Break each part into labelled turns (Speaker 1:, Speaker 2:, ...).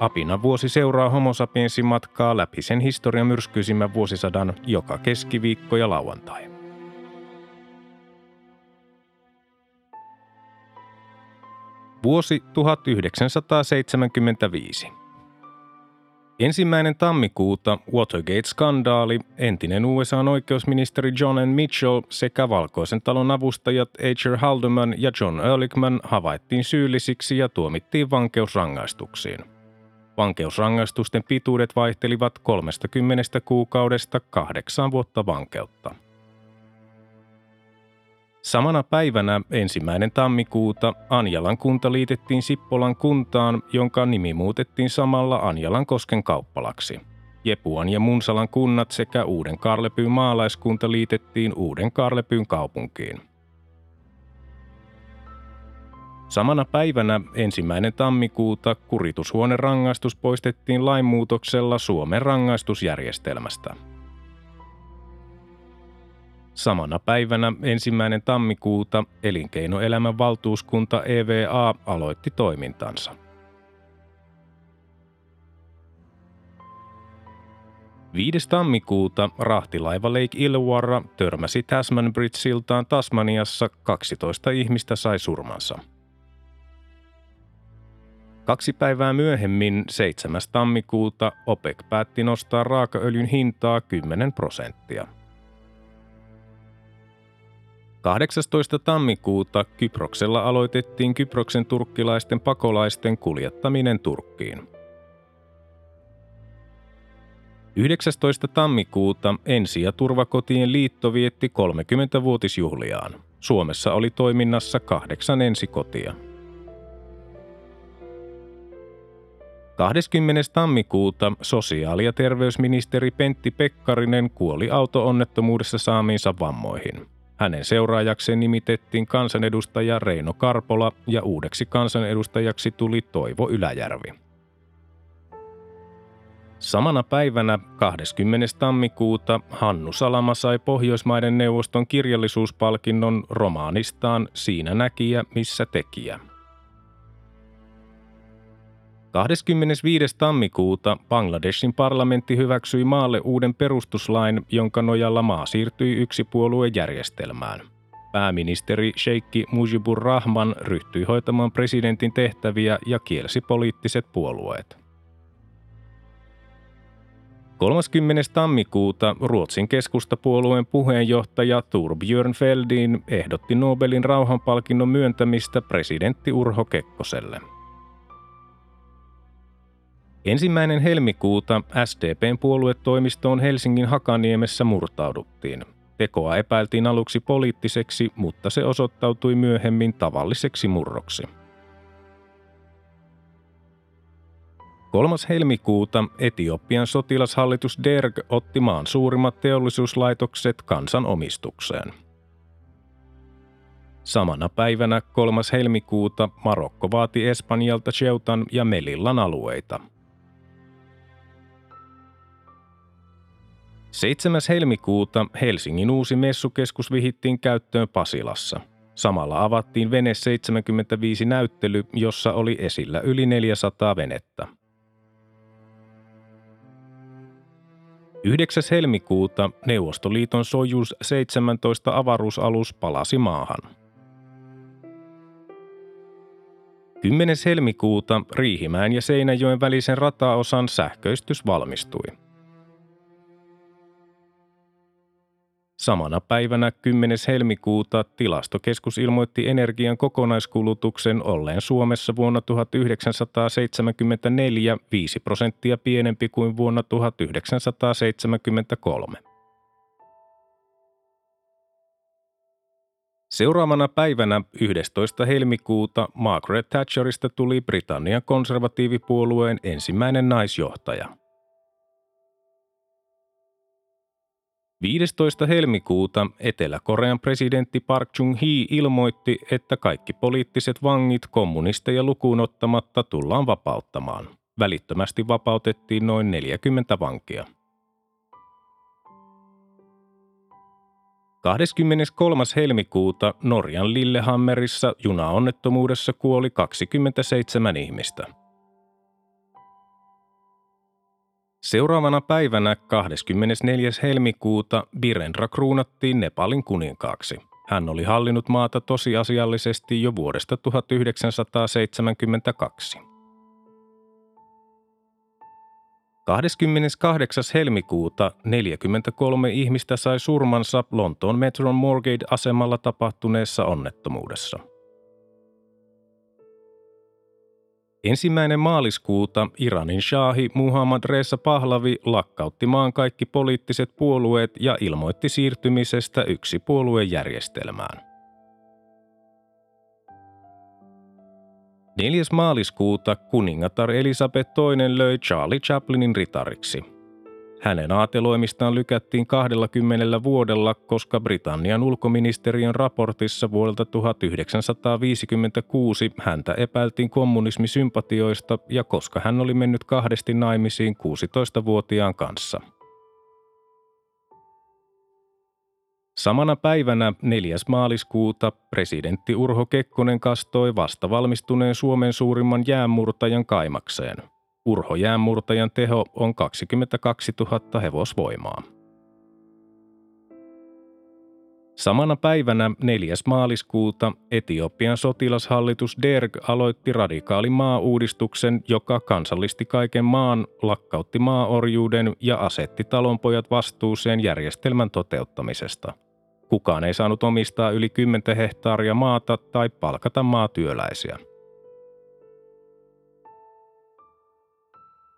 Speaker 1: Apina vuosi seuraa Homo matkaa läpi sen historian myrskyisimmän vuosisadan joka keskiviikko ja lauantai. Vuosi 1975. Ensimmäinen tammikuuta Watergate-skandaali, entinen USA-oikeusministeri John N. Mitchell sekä Valkoisen talon avustajat H.R. Haldeman ja John Ehrlichman havaittiin syyllisiksi ja tuomittiin vankeusrangaistuksiin – Vankeusrangaistusten pituudet vaihtelivat 30 kuukaudesta kahdeksaan vuotta vankeutta. Samana päivänä ensimmäinen tammikuuta Anjalan kunta liitettiin Sippolan kuntaan, jonka nimi muutettiin samalla Anjalan kosken kauppalaksi. Jepuan ja Munsalan kunnat sekä Uuden Karlepyyn maalaiskunta liitettiin Uuden Karlepyyn kaupunkiin. Samana päivänä ensimmäinen tammikuuta kuritushuoneen rangaistus poistettiin lainmuutoksella Suomen rangaistusjärjestelmästä. Samana päivänä ensimmäinen tammikuuta elinkeinoelämän valtuuskunta EVA aloitti toimintansa. Viides tammikuuta rahtilaiva Lake Illawarra törmäsi Tasman Bridge-siltaan Tasmaniassa, 12 ihmistä sai surmansa – Kaksi päivää myöhemmin, 7. tammikuuta, OPEC päätti nostaa raakaöljyn hintaa 10 prosenttia. 18. tammikuuta Kyproksella aloitettiin Kyproksen turkkilaisten pakolaisten kuljettaminen Turkkiin. 19. tammikuuta Ensi- ja turvakotien liitto vietti 30-vuotisjuhliaan. Suomessa oli toiminnassa kahdeksan ensikotia. 20. tammikuuta sosiaali- ja terveysministeri Pentti Pekkarinen kuoli auto-onnettomuudessa saamiinsa vammoihin. Hänen seuraajakseen nimitettiin kansanedustaja Reino Karpola ja uudeksi kansanedustajaksi tuli Toivo Yläjärvi. Samana päivänä 20. tammikuuta Hannu Salama sai Pohjoismaiden neuvoston kirjallisuuspalkinnon romaanistaan Siinä näkijä, missä tekijä – 25. tammikuuta Bangladeshin parlamentti hyväksyi maalle uuden perustuslain, jonka nojalla maa siirtyi yksipuoluejärjestelmään. Pääministeri Sheikki Mujibur Rahman ryhtyi hoitamaan presidentin tehtäviä ja kielsi poliittiset puolueet. 30. tammikuuta Ruotsin keskustapuolueen puheenjohtaja Torbjörn Feldin ehdotti Nobelin rauhanpalkinnon myöntämistä presidentti Urho Kekkoselle – Ensimmäinen helmikuuta SDPn puoluetoimistoon Helsingin Hakaniemessä murtauduttiin. Tekoa epäiltiin aluksi poliittiseksi, mutta se osoittautui myöhemmin tavalliseksi murroksi. 3. helmikuuta Etiopian sotilashallitus Derg otti maan suurimmat teollisuuslaitokset kansan omistukseen. Samana päivänä 3. helmikuuta Marokko vaati Espanjalta Ceutan ja Melillan alueita – 7. helmikuuta Helsingin uusi messukeskus vihittiin käyttöön Pasilassa. Samalla avattiin Vene 75 näyttely, jossa oli esillä yli 400 venettä. 9. helmikuuta Neuvostoliiton Sojus 17 avaruusalus palasi maahan. 10. helmikuuta Riihimäen ja Seinäjoen välisen rataosan sähköistys valmistui. Samana päivänä 10. helmikuuta tilastokeskus ilmoitti energian kokonaiskulutuksen olleen Suomessa vuonna 1974 5 prosenttia pienempi kuin vuonna 1973. Seuraavana päivänä 11. helmikuuta Margaret Thatcherista tuli Britannian konservatiivipuolueen ensimmäinen naisjohtaja – 15. helmikuuta Etelä-Korean presidentti Park Chung-hee ilmoitti, että kaikki poliittiset vangit kommunisteja lukuun ottamatta tullaan vapauttamaan. Välittömästi vapautettiin noin 40 vankia. 23. helmikuuta Norjan Lillehammerissa junaonnettomuudessa kuoli 27 ihmistä. Seuraavana päivänä 24. helmikuuta Birendra kruunattiin Nepalin kuninkaaksi. Hän oli hallinnut maata tosiasiallisesti jo vuodesta 1972. 28. helmikuuta 43 ihmistä sai surmansa Lontoon Metron Morgate-asemalla tapahtuneessa onnettomuudessa. Ensimmäinen maaliskuuta Iranin shahi Muhammad Reza Pahlavi lakkautti maan kaikki poliittiset puolueet ja ilmoitti siirtymisestä yksi puoluejärjestelmään. 4. maaliskuuta kuningatar Elisabeth II löi Charlie Chaplinin ritariksi. Hänen aateloimistaan lykättiin 20 vuodella, koska Britannian ulkoministeriön raportissa vuodelta 1956 häntä epäiltiin kommunismisympatioista ja koska hän oli mennyt kahdesti naimisiin 16-vuotiaan kanssa – Samana päivänä 4. maaliskuuta presidentti Urho Kekkonen kastoi vastavalmistuneen Suomen suurimman jäänmurtajan kaimakseen. Urho jäänmurtajan teho on 22 000 hevosvoimaa. Samana päivänä 4. maaliskuuta Etiopian sotilashallitus Derg aloitti radikaalin maa-uudistuksen, joka kansallisti kaiken maan, lakkautti maaorjuuden ja asetti talonpojat vastuuseen järjestelmän toteuttamisesta – Kukaan ei saanut omistaa yli 10 hehtaaria maata tai palkata maatyöläisiä.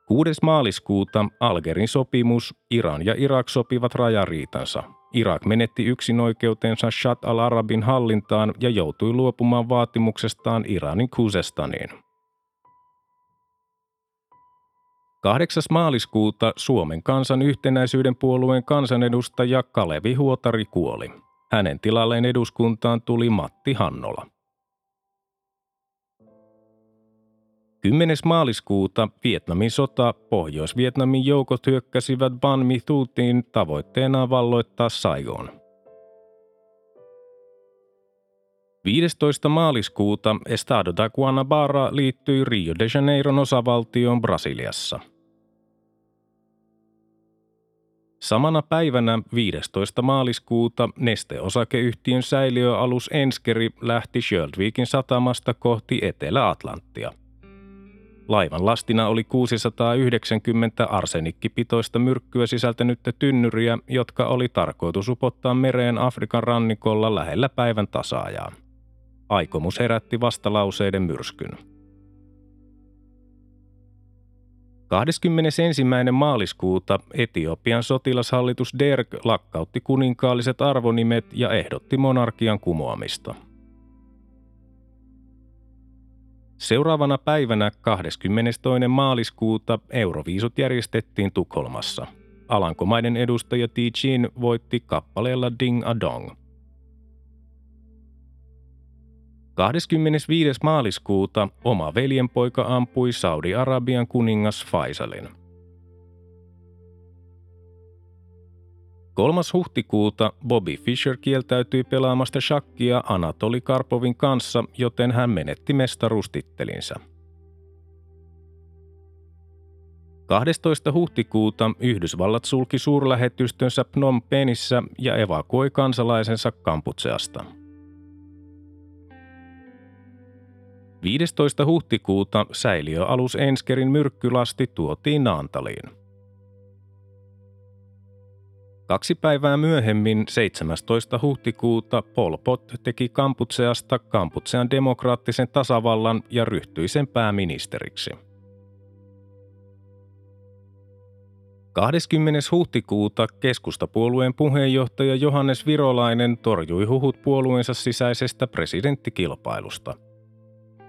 Speaker 1: 6. maaliskuuta Algerin sopimus, Iran ja Irak sopivat rajariitansa. Irak menetti yksinoikeutensa Shat al-Arabin hallintaan ja joutui luopumaan vaatimuksestaan Iranin Kuzestaniin. 8. maaliskuuta Suomen kansan yhtenäisyyden puolueen kansanedustaja Kalevi Huotari kuoli. Hänen tilalleen eduskuntaan tuli Matti Hannola. 10. maaliskuuta Vietnamin sota Pohjois-Vietnamin joukot hyökkäsivät Ban Mi Thutiin tavoitteena valloittaa Saigon. 15. maaliskuuta Estado da Guanabara liittyi Rio de Janeiron osavaltioon Brasiliassa. Samana päivänä 15. maaliskuuta Neste-osakeyhtiön säiliöalus Enskeri lähti Sjöldvikin satamasta kohti Etelä-Atlanttia. Laivan lastina oli 690 arsenikkipitoista myrkkyä sisältänyttä tynnyriä, jotka oli tarkoitus upottaa mereen Afrikan rannikolla lähellä päivän tasaajaa. Aikomus herätti vastalauseiden myrskyn. 21. maaliskuuta Etiopian sotilashallitus Derg lakkautti kuninkaalliset arvonimet ja ehdotti monarkian kumoamista. Seuraavana päivänä 22. maaliskuuta Euroviisut järjestettiin Tukholmassa. Alankomaiden edustaja T. Chin voitti kappaleella Ding a Dong – 25. maaliskuuta oma veljenpoika ampui Saudi-Arabian kuningas Faisalin. 3. huhtikuuta Bobby Fischer kieltäytyi pelaamasta shakkia Anatoli Karpovin kanssa, joten hän menetti mestaruustittelinsä. 12. huhtikuuta Yhdysvallat sulki suurlähetystönsä Phnom Penhissä ja evakuoi kansalaisensa Kamputseasta – 15. huhtikuuta säiliöalus Enskerin myrkkylasti tuotiin Naantaliin. Kaksi päivää myöhemmin, 17. huhtikuuta, Pol Pot teki Kamputseasta Kamputsean demokraattisen tasavallan ja ryhtyi sen pääministeriksi. 20. huhtikuuta keskustapuolueen puheenjohtaja Johannes Virolainen torjui huhut puolueensa sisäisestä presidenttikilpailusta –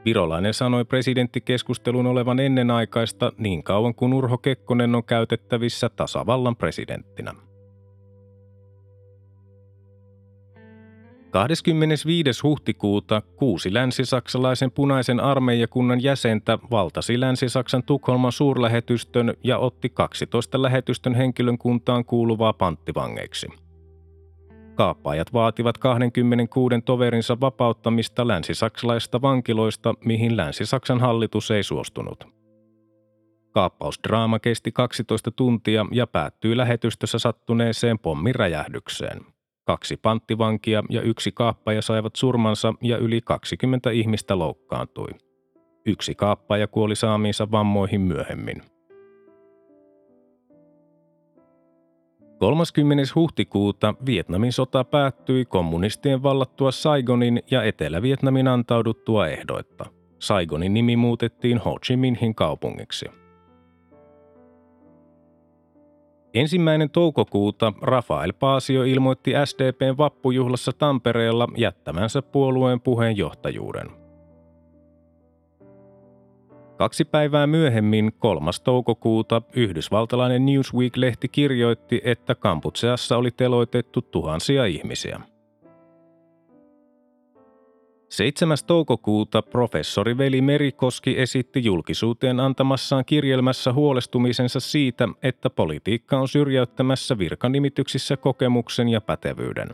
Speaker 1: Virolainen sanoi presidenttikeskustelun olevan ennenaikaista niin kauan kuin Urho Kekkonen on käytettävissä tasavallan presidenttinä. 25. huhtikuuta kuusi länsisaksalaisen punaisen armeijakunnan jäsentä valtasi Länsi-Saksan Tukholman suurlähetystön ja otti 12 lähetystön henkilön kuuluvaa panttivangeiksi. Kaappaajat vaativat 26 toverinsa vapauttamista länsisaksalaisista vankiloista, mihin Länsi-Saksan hallitus ei suostunut. Kaappausdraama kesti 12 tuntia ja päättyi lähetystössä sattuneeseen pommiräjähdykseen. Kaksi panttivankia ja yksi kaappaja saivat surmansa ja yli 20 ihmistä loukkaantui. Yksi kaappaja kuoli saamiinsa vammoihin myöhemmin. 30. huhtikuuta Vietnamin sota päättyi kommunistien vallattua Saigonin ja Etelä-Vietnamin antauduttua ehdoitta. Saigonin nimi muutettiin Ho Chi Minhin kaupungiksi. Ensimmäinen toukokuuta Rafael Paasio ilmoitti SDPn vappujuhlassa Tampereella jättämänsä puolueen puheenjohtajuuden. Kaksi päivää myöhemmin, 3. toukokuuta, yhdysvaltalainen Newsweek-lehti kirjoitti, että Kamputseassa oli teloitettu tuhansia ihmisiä. 7. toukokuuta professori Veli Merikoski esitti julkisuuteen antamassaan kirjelmässä huolestumisensa siitä, että politiikka on syrjäyttämässä virkanimityksissä kokemuksen ja pätevyyden.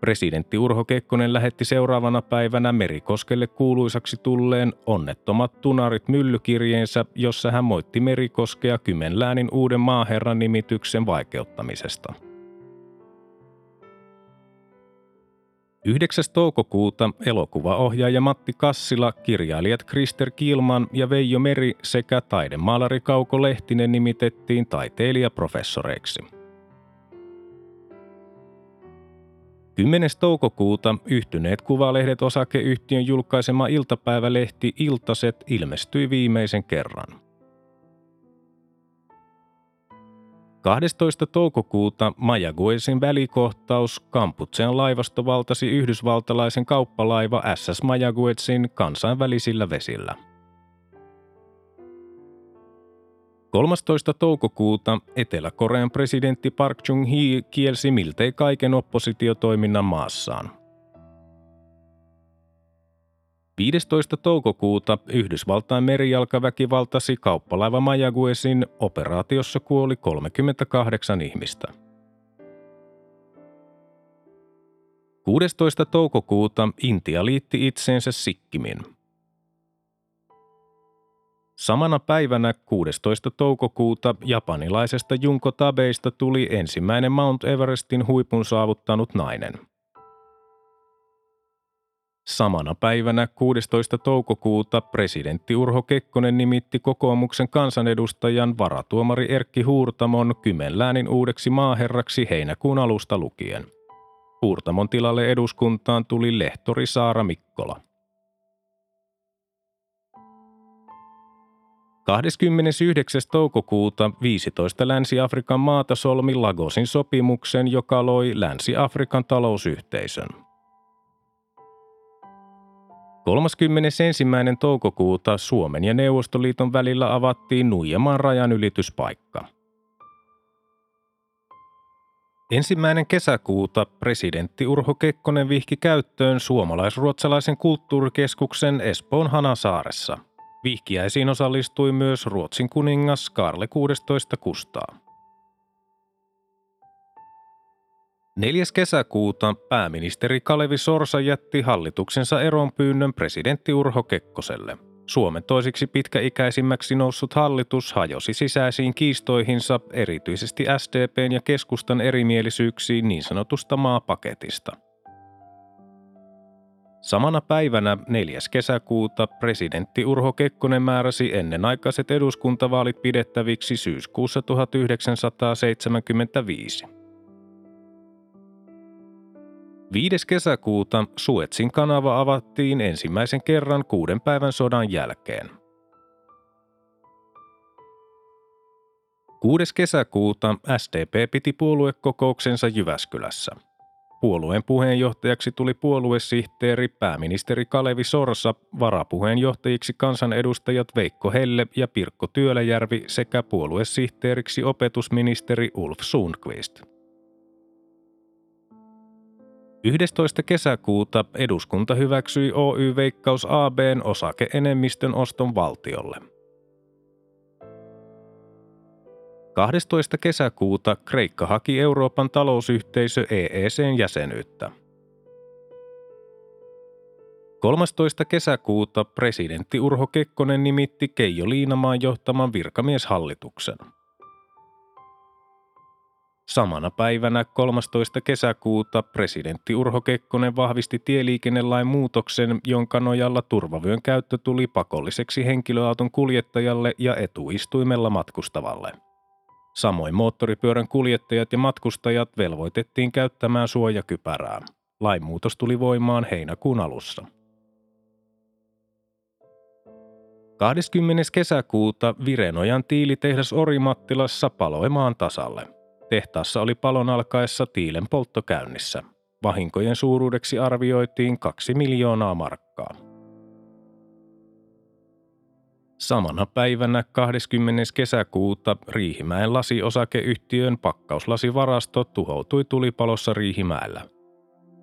Speaker 1: Presidentti Urho Kekkonen lähetti seuraavana päivänä Merikoskelle kuuluisaksi tulleen Onnettomat tunarit myllykirjeensä, jossa hän moitti Merikoskea Kymenläänin uuden maaherran nimityksen vaikeuttamisesta – 9. toukokuuta elokuvaohjaaja Matti Kassila, kirjailijat Krister Kilman ja Veijo Meri sekä taidemaalari Kauko Lehtinen nimitettiin taiteilijaprofessoreiksi. 10. toukokuuta yhtyneet kuvalehdet osakeyhtiön julkaisema iltapäivälehti Iltaset ilmestyi viimeisen kerran. 12. toukokuuta Majaguesin välikohtaus Kamputsean laivasto valtasi yhdysvaltalaisen kauppalaiva SS Majaguetsin kansainvälisillä vesillä. 13. toukokuuta Etelä-Korean presidentti Park Chung-hee kielsi miltei kaiken oppositiotoiminnan maassaan – 15. toukokuuta Yhdysvaltain merijalkaväki valtasi kauppalaiva Majaguesin operaatiossa kuoli 38 ihmistä. 16. toukokuuta Intia liitti itseensä Sikkimin. Samana päivänä 16. toukokuuta japanilaisesta Junko Tabeista tuli ensimmäinen Mount Everestin huipun saavuttanut nainen – Samana päivänä 16. toukokuuta presidentti Urho Kekkonen nimitti kokoomuksen kansanedustajan varatuomari Erkki Huurtamon Kymenläänin uudeksi maaherraksi heinäkuun alusta lukien. Huurtamon tilalle eduskuntaan tuli lehtori Saara Mikkola. 29. toukokuuta 15 Länsi-Afrikan maata solmi Lagosin sopimuksen, joka loi Länsi-Afrikan talousyhteisön. 31. toukokuuta Suomen ja Neuvostoliiton välillä avattiin Nuijamaan rajanylityspaikka. Ensimmäinen kesäkuuta presidentti Urho Kekkonen vihki käyttöön suomalais-ruotsalaisen kulttuurikeskuksen Espoon Hanasaaressa. Vihkiäisiin osallistui myös Ruotsin kuningas Karle 16 Kustaa. 4. kesäkuuta pääministeri Kalevi Sorsa jätti hallituksensa eronpyynnön presidentti Urho Kekkoselle. Suomen toisiksi pitkäikäisimmäksi noussut hallitus hajosi sisäisiin kiistoihinsa erityisesti SDPn ja keskustan erimielisyyksiin niin sanotusta maapaketista. Samana päivänä 4. kesäkuuta presidentti Urho Kekkonen määräsi ennenaikaiset eduskuntavaalit pidettäviksi syyskuussa 1975. 5. kesäkuuta Suetsin kanava avattiin ensimmäisen kerran kuuden päivän sodan jälkeen. 6. kesäkuuta SDP piti puoluekokouksensa Jyväskylässä. Puolueen puheenjohtajaksi tuli puoluesihteeri pääministeri Kalevi Sorsa, varapuheenjohtajiksi kansanedustajat Veikko Helle ja Pirkko Työläjärvi sekä puoluesihteeriksi opetusministeri Ulf Sundqvist. 11. kesäkuuta eduskunta hyväksyi Oy Veikkaus ABn osakeenemmistön oston valtiolle. 12. kesäkuuta Kreikka haki Euroopan talousyhteisö EECn jäsenyyttä. 13. kesäkuuta presidentti Urho Kekkonen nimitti Keijo Liinamaan johtaman virkamieshallituksen. Samana päivänä 13. kesäkuuta presidentti Urho Kekkonen vahvisti tieliikennelain muutoksen, jonka nojalla turvavyön käyttö tuli pakolliseksi henkilöauton kuljettajalle ja etuistuimella matkustavalle. Samoin moottoripyörän kuljettajat ja matkustajat velvoitettiin käyttämään suojakypärää. Lainmuutos tuli voimaan heinäkuun alussa. 20. kesäkuuta Virenojan tiilitehdas Orimattilassa paloi maan tasalle. Tehtaassa oli palon alkaessa tiilen poltto käynnissä. Vahinkojen suuruudeksi arvioitiin 2 miljoonaa markkaa. Samana päivänä 20. kesäkuuta Riihimäen lasiosakeyhtiön pakkauslasivarasto tuhoutui tulipalossa Riihimäellä.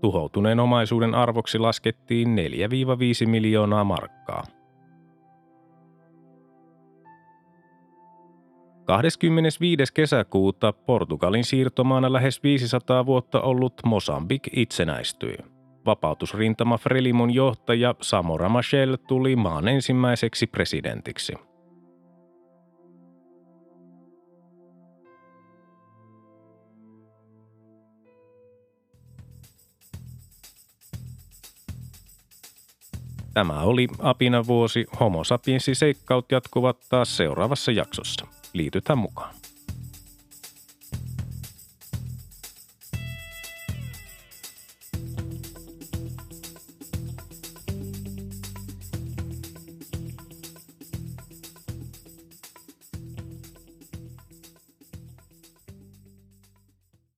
Speaker 1: Tuhoutuneen omaisuuden arvoksi laskettiin 4-5 miljoonaa markkaa. 25. kesäkuuta Portugalin siirtomaana lähes 500 vuotta ollut Mosambik itsenäistyi. Vapautusrintama Frelimon johtaja Samora Machel tuli maan ensimmäiseksi presidentiksi. Tämä oli Apina vuosi. Homo sapiensi seikkaut jatkuvat taas seuraavassa jaksossa liitytään mukaan.